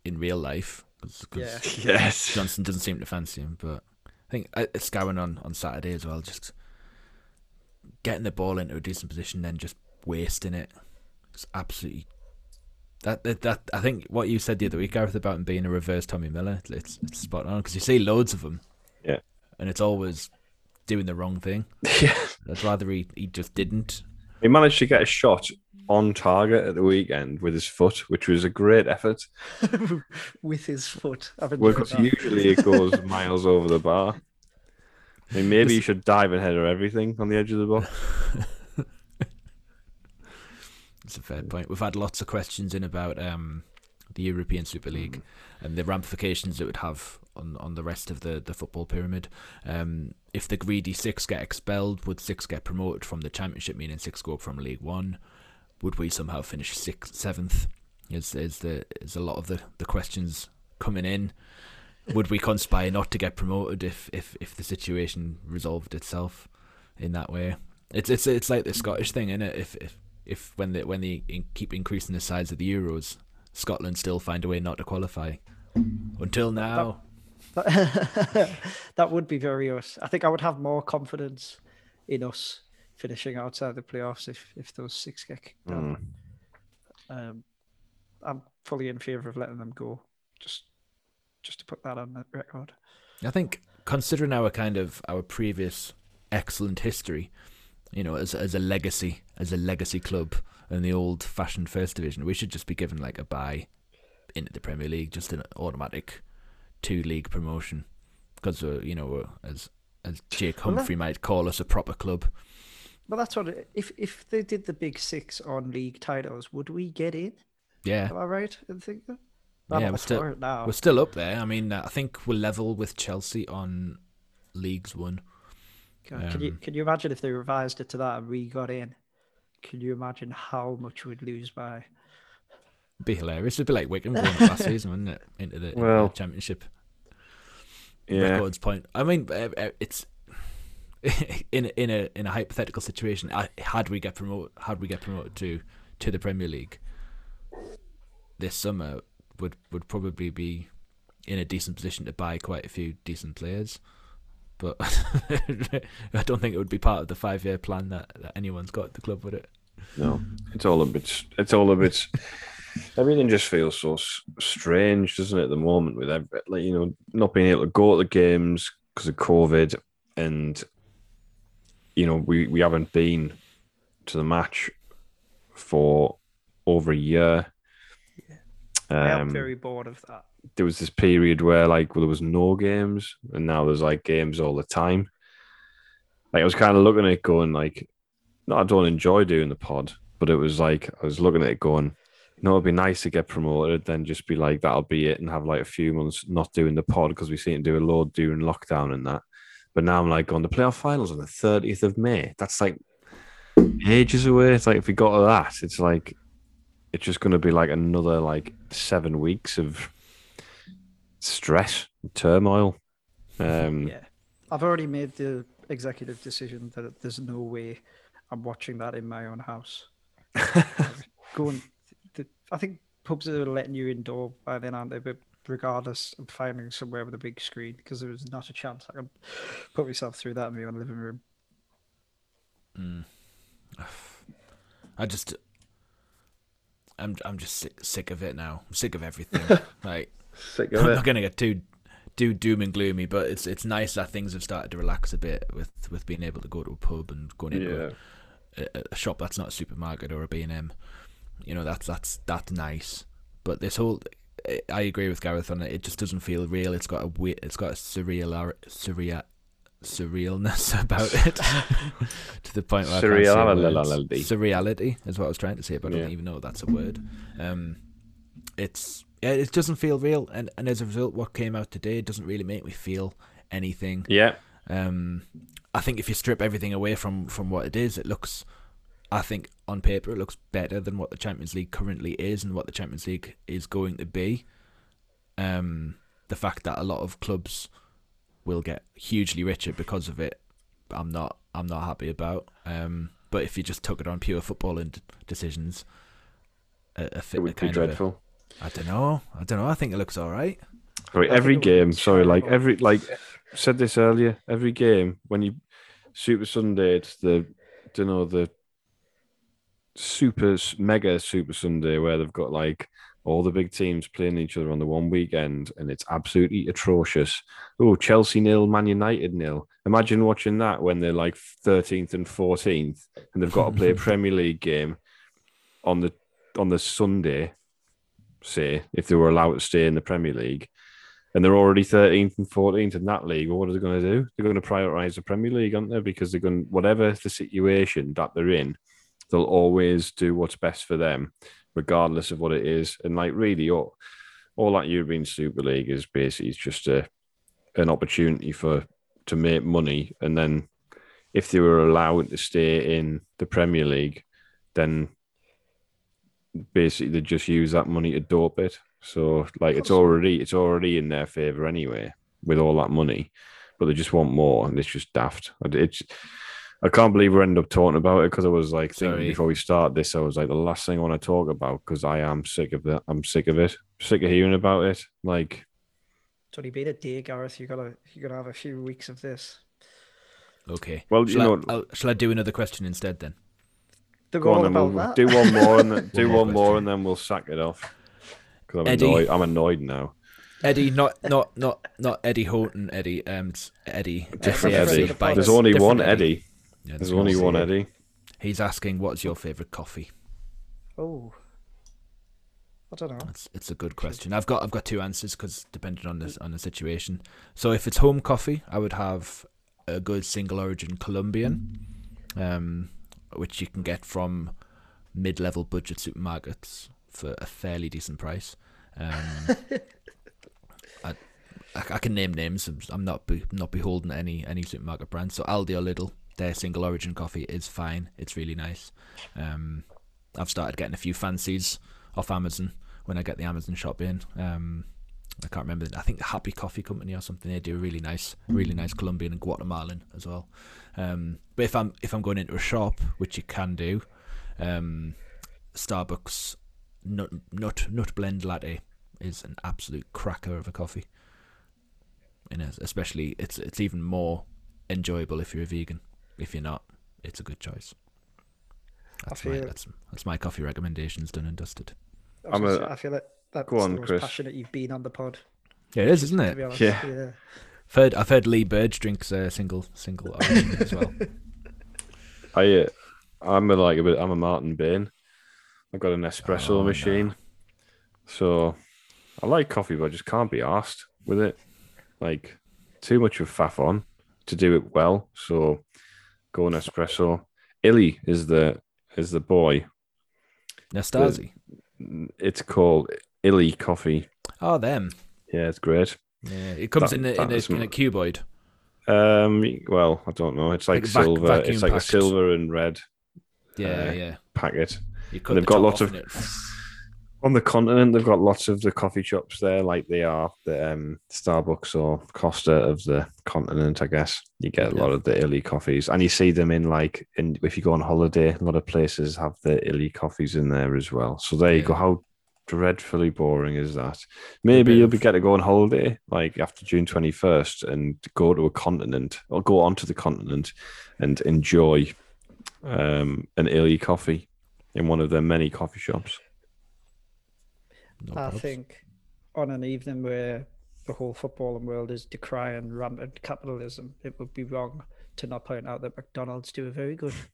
in real life. Cause, 'cause Yeah. Yes. Johnson doesn't seem to fancy him, but I think uh, it's Scowen on, on Saturday as well. Just getting the ball into a decent position, then just wasting it. It's absolutely that, that that I think what you said the other week, Gareth, about him being a reverse Tommy Miller. It's, it's spot on because you see loads of them, Yeah. and it's always doing the wrong thing. Yeah. I'd rather he, he just didn't. He managed to get a shot on target at the weekend with his foot, which was a great effort. with his foot. I've Well, enjoyed 'cause that. usually it goes miles over the bar. I mean, maybe you should dive and header everything on the edge of the box. A fair point. We've had lots of questions in about um, the European Super League and the ramifications it would have on on the rest of the, the football pyramid. Um, if the greedy six get expelled, would six get promoted from the Championship, meaning six go up from League One? Would we somehow finish sixth, seventh? Is is the is a lot of the, the questions coming in? Would we conspire not to get promoted if, if, if the situation resolved itself in that way? It's it's it's like the Scottish thing, is it? If if if when they when they in, keep increasing the size of the Euros, Scotland still find a way not to qualify. Until now, that would be very us. I think I would have more confidence in us finishing outside the playoffs if if those six get kicked out. Mm. Um, I'm fully in favour of letting them go. Just just to put that on the record. I think considering our kind of our previous excellent history, you know, as as a legacy as a legacy club in the old fashioned first division, we should just be given like a buy into the Premier League, just an automatic two league promotion, because uh, you know uh, as as Jake Well, that- Humphrey might call us a proper club. Well, that's what it- if if they did the big six on league titles, would we get in? Yeah, Am I right in thinking? Yeah, we're still- now. we're still up there. I mean, I think we're level with Chelsea on leagues one. God, can you um, can you imagine if they revised it to that and we got in? Can you imagine how much we'd lose by? Be hilarious. It'd be like Wycombe going up last season, wouldn't it? Into the, into the championship. Yeah. records point. I mean, uh, uh, it's in a, in a in a hypothetical situation. I, had we get promoted, had we get promoted to to the Premier League this summer, would would probably be in a decent position to buy quite a few decent players. But I don't think it would be part of the five year plan that, that anyone's got at the club, would it? No, it's all a bit. It's all a bit. Everything just feels so strange, doesn't it? At the moment, with every, like you know, not being able to go to the games because of COVID, and you know, we we haven't been to the match for over a year. I am Um, very bored of that. There was this period where like well, there was no games, and now there's like games all the time. Like I was kind of looking at it, going like, no, I don't enjoy doing the pod, but it was like I was looking at it, going, you know, it'd be nice to get promoted, then just be like that'll be it, and have like a few months not doing the pod because we seem to do a load during lockdown and that. But now I'm like, going the playoff finals on the 30th of May. That's like ages away. It's like if we got to that, it's like it's just going to be like another like seven weeks of stress, turmoil. Um, Yeah, I've already made the executive decision that there's no way I'm watching that in my own house. Going, the, I think pubs are letting you indoor by then, aren't they? But regardless, I'm finding somewhere with a big screen because there was not a chance I can put myself through that in my own living room. I just, I'm I'm just sick, sick of it now. I'm sick of everything. like Sick I'm of not gonna get too too doom and gloomy, but it's it's nice that things have started to relax a bit with with being able to go to a pub and going into Yeah. a, a, shop that's not a supermarket or a B and M. You know that's that's that's nice. But this whole, I- I agree with Gareth on it. It just doesn't feel real. It's got a weird, it's got a surreal surreal surrealness about it to the point where Surreality. surreality is what I was trying to say, but I don't even know if that's a word. Um, it's it doesn't feel real, and and as a result, what came out today doesn't really make me feel anything. Yeah. Um, I think if you strip everything away from from what it is, it looks. I think on paper it looks better than what the Champions League currently is and what the Champions League is going to be. Um, the fact that a lot of clubs will get hugely richer because of it, I'm not. I'm not happy about. Um, but if you just took it on pure footballing d- decisions, a, a, fit, It a would be a- dreadful. I don't know. I don't know. I think it looks all right. Sorry, every game. Sorry, like every like said this earlier. Every game when you Super Sunday, it's the don't know the super mega Super Sunday where they've got like all the big teams playing each other on the one weekend, and it's absolutely atrocious. Oh, Chelsea nil, Man United nil. Imagine watching that when they're like thirteenth and fourteenth, and they've got to play a Premier League game on the on the Sunday. Say if they were allowed to stay in the Premier League, and they're already 13th and 14th in that league. Well, what are they going to do? They're going to prioritize the Premier League, aren't they? Because they're going, whatever the situation that they're in, they'll always do what's best for them, regardless of what it is. And like, really, all, all that European Super League is basically just a an opportunity for to make money. And then if they were allowed to stay in the Premier League, then basically they just use that money to dope it. So like it's already it's already in their favor anyway with all that money, but they just want more, and it's just daft. It's I can't believe we end up talking about it because I was like thinking Sorry. before we start this, I was like the last thing I want to talk about because I am sick of that. I'm sick of it. Sick of hearing about it. Like It's only been a day, Gareth. You gotta you gotta have a few weeks of this. Okay. Well, shall you I, know- I'll, shall I do another question instead then? They're go on, then about we'll that. do one more and then, do one more and then we'll sack it off. Because I'm Eddie. annoyed. I'm annoyed now. Eddie, not not not not Eddie Houghton. Eddie, um, Eddie. Different Yeah, SAFC Eddie. the There's only different one Eddie. Yeah, There's one only one Eddie. Eddie. He's asking, "What's your favorite coffee?" Oh, I don't know. It's it's a good question. I've got I've got two answers because depending on this on the situation. So if it's home coffee, I would have a good single origin Colombian, um, which you can get from mid level budget supermarkets for a fairly decent price. Um, I, I I can name names. I'm- not be, not beholden to any any supermarket brand. So Aldi or Lidl, their single origin coffee is fine. It's really nice. Um, I've started getting a few fancies off Amazon when I get the Amazon shop in. Um, I can't remember. I think Happy Coffee Company or something. They do a really nice, really nice Colombian and Guatemalan as well. Um, but if I'm if I'm going into a shop, which you can do, um, Starbucks nut nut nut blend latte is an absolute cracker of a coffee. And especially it's it's even more enjoyable if you're a vegan. If you're not, it's a good choice. That's my feel- that's that's my coffee recommendations done and dusted. I, was I'm gonna a- say, I feel like that's Go on, the most Chris. passionate you've been on the pod. Yeah, it is, isn't it? honest, Yeah. yeah. I've heard I've heard Lee Burge drinks a single single origin as well. I, uh, I'm a, like a bit. I'm a Martin Bain. I've got an espresso Oh, no. machine, so I like coffee, but I just can't be asked with it. Like too much of faff on to do it well. So go an espresso. Illy is the is the boy. Nastasi. It's called Illy coffee. Oh, them. Yeah, it's great. Yeah, it comes That- in a, in, a, in a cuboid. Um, well, I don't know. It's like, Like a vac- silver. It's like packed. a silver and red Yeah, Uh, yeah. packet. You they've the got lots of- On the continent, they've got lots of the coffee shops there, like they are the um, Starbucks or Costa of the continent. I guess you get a lot of the illy coffees, and you see them in like in if you go on holiday, a lot of places have the illy coffees in there as well. So there you go. How dreadfully boring is that? Maybe you'll be get to go on holiday like after June twenty first and go to a continent or go onto the continent and enjoy um, an illy coffee in one of their many coffee shops. no I probs. think on an evening where the whole footballing world is decrying rampant capitalism, it would be wrong to not point out that McDonald's do a very good.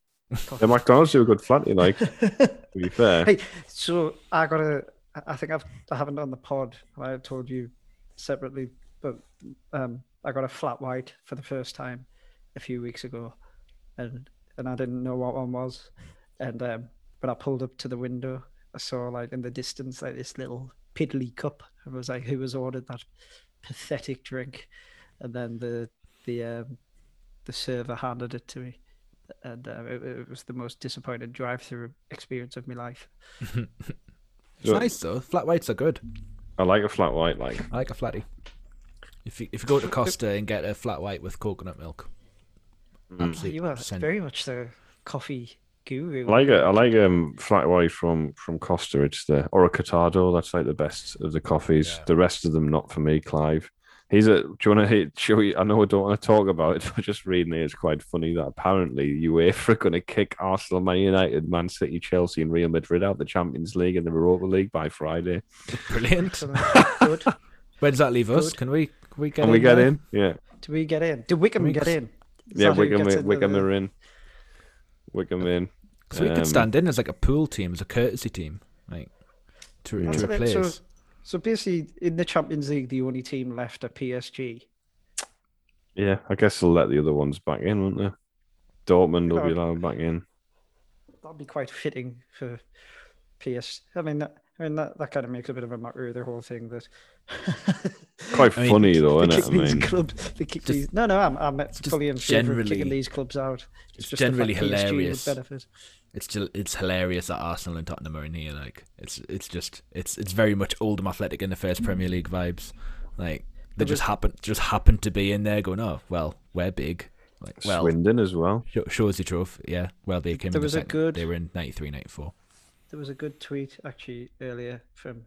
The McDonald's do a good flatty, like to be fair. Hey, so I got a. I think I've I haven't done the pod. I told you separately, but um, I got a flat white for the first time a few weeks ago, and and I didn't know what one was, and um, when I pulled up to the window, I saw like in the distance like this little piddly cup, and was like, who has ordered that pathetic drink? And then the the um, the server handed it to me, and uh, it, it was the most disappointed drive-through experience of my life. It's So- nice though. Flat whites are good. I like a flat white, like I like a flatty. If you if you go to Costa and get a flat white with coconut milk, Mm. absolute You are very much the coffee guru. I like it. I like um flat white from from Costa. It's the or a Cortado. That's like the best of the coffees. Yeah. The rest of them not for me, Clive. He's a. Do you want to show you? I know I don't want to talk about it, but just reading it's quite funny that apparently UEFA are going to kick Arsenal, Man United, Man City, Chelsea, and Real Madrid out the Champions League and the Europa League by Friday. Brilliant. Good. Where does that leave us? Good. Can we can we get Can in we get there? in? Yeah, Do we get in? Did Wycombe We- get in? Is yeah. that who Wycombe, gets into Wycombe the- are in. Wycombe in. So we Um, could stand in as like a pool team, as a courtesy team, like to, Yeah. to That's it. replace. So, so basically, in the Champions League, the only team left are PSG. Yeah, I guess they'll let the other ones back in, won't they? Dortmund will be oh. allowed back in. That'd be quite fitting for PS. I mean, that, I mean that, that kind of makes a bit of a matter of the whole thing. That Quite I mean, funny though, they isn't it? kick I these mean, clubs. They kick Just- these. No, no, I'm, I'm fully in favour of kicking these clubs out. it's just the fact generally PSG would hilarious. benefit. It's just, it's hilarious that Arsenal and Tottenham are in here. Like it's it's just it's it's very much Oldham Athletic in the first mm. Premier League vibes. Like they just was- happen just happen to be in there, going, oh well, we're big. Like well, Swindon as well. Sh- shows the trophy. Yeah, well they came. There in the was a second. good- They were in 93, 94. There was a good tweet actually earlier from,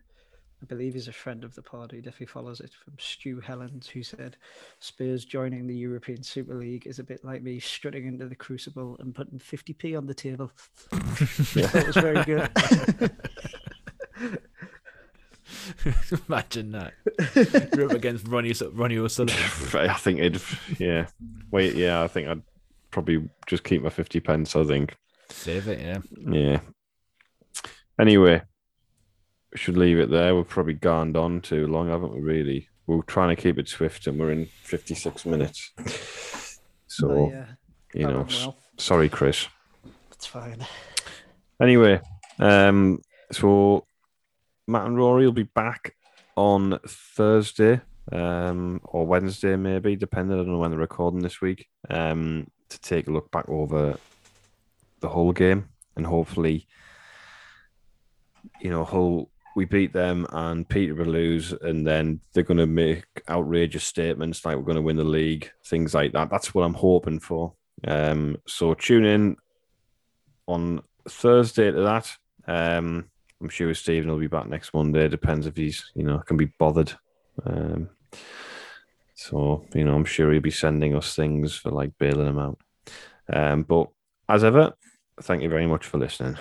I believe he's a friend of the party, if he follows it, from Stu Helens, who said, Spurs joining the European Super League is a bit like me strutting into the crucible and putting 50p on the table. that was very good. Imagine that. You're up against Ronnie O'Su- Ronnie O'Sullivan. I think it'd, yeah. Wait, yeah, I think I'd probably just keep my 50 pence, I think. Save it, yeah. Yeah. Anyway, we should leave it there. We've probably gone on too long, haven't we, really? We're trying to keep it swift and we're in 56 minutes. So, Oh, yeah, you know, well. sorry, Chris. It's fine. Anyway, um, so Matt and Rory will be back on Thursday, um, or Wednesday maybe, depending on when they're recording this week, um, to take a look back over the whole game and hopefully, you know, Hull we beat them and Peterborough lose, and then they're going to make outrageous statements like we're going to win the league, things like that. That's what I'm hoping for. Um, so tune in on Thursday to that. Um, I'm sure Stephen will be back next Monday. Depends if he's, you know, can be bothered. Um, so, you know, I'm sure he'll be sending us things for like bailing him out. Um, but as ever, thank you very much for listening.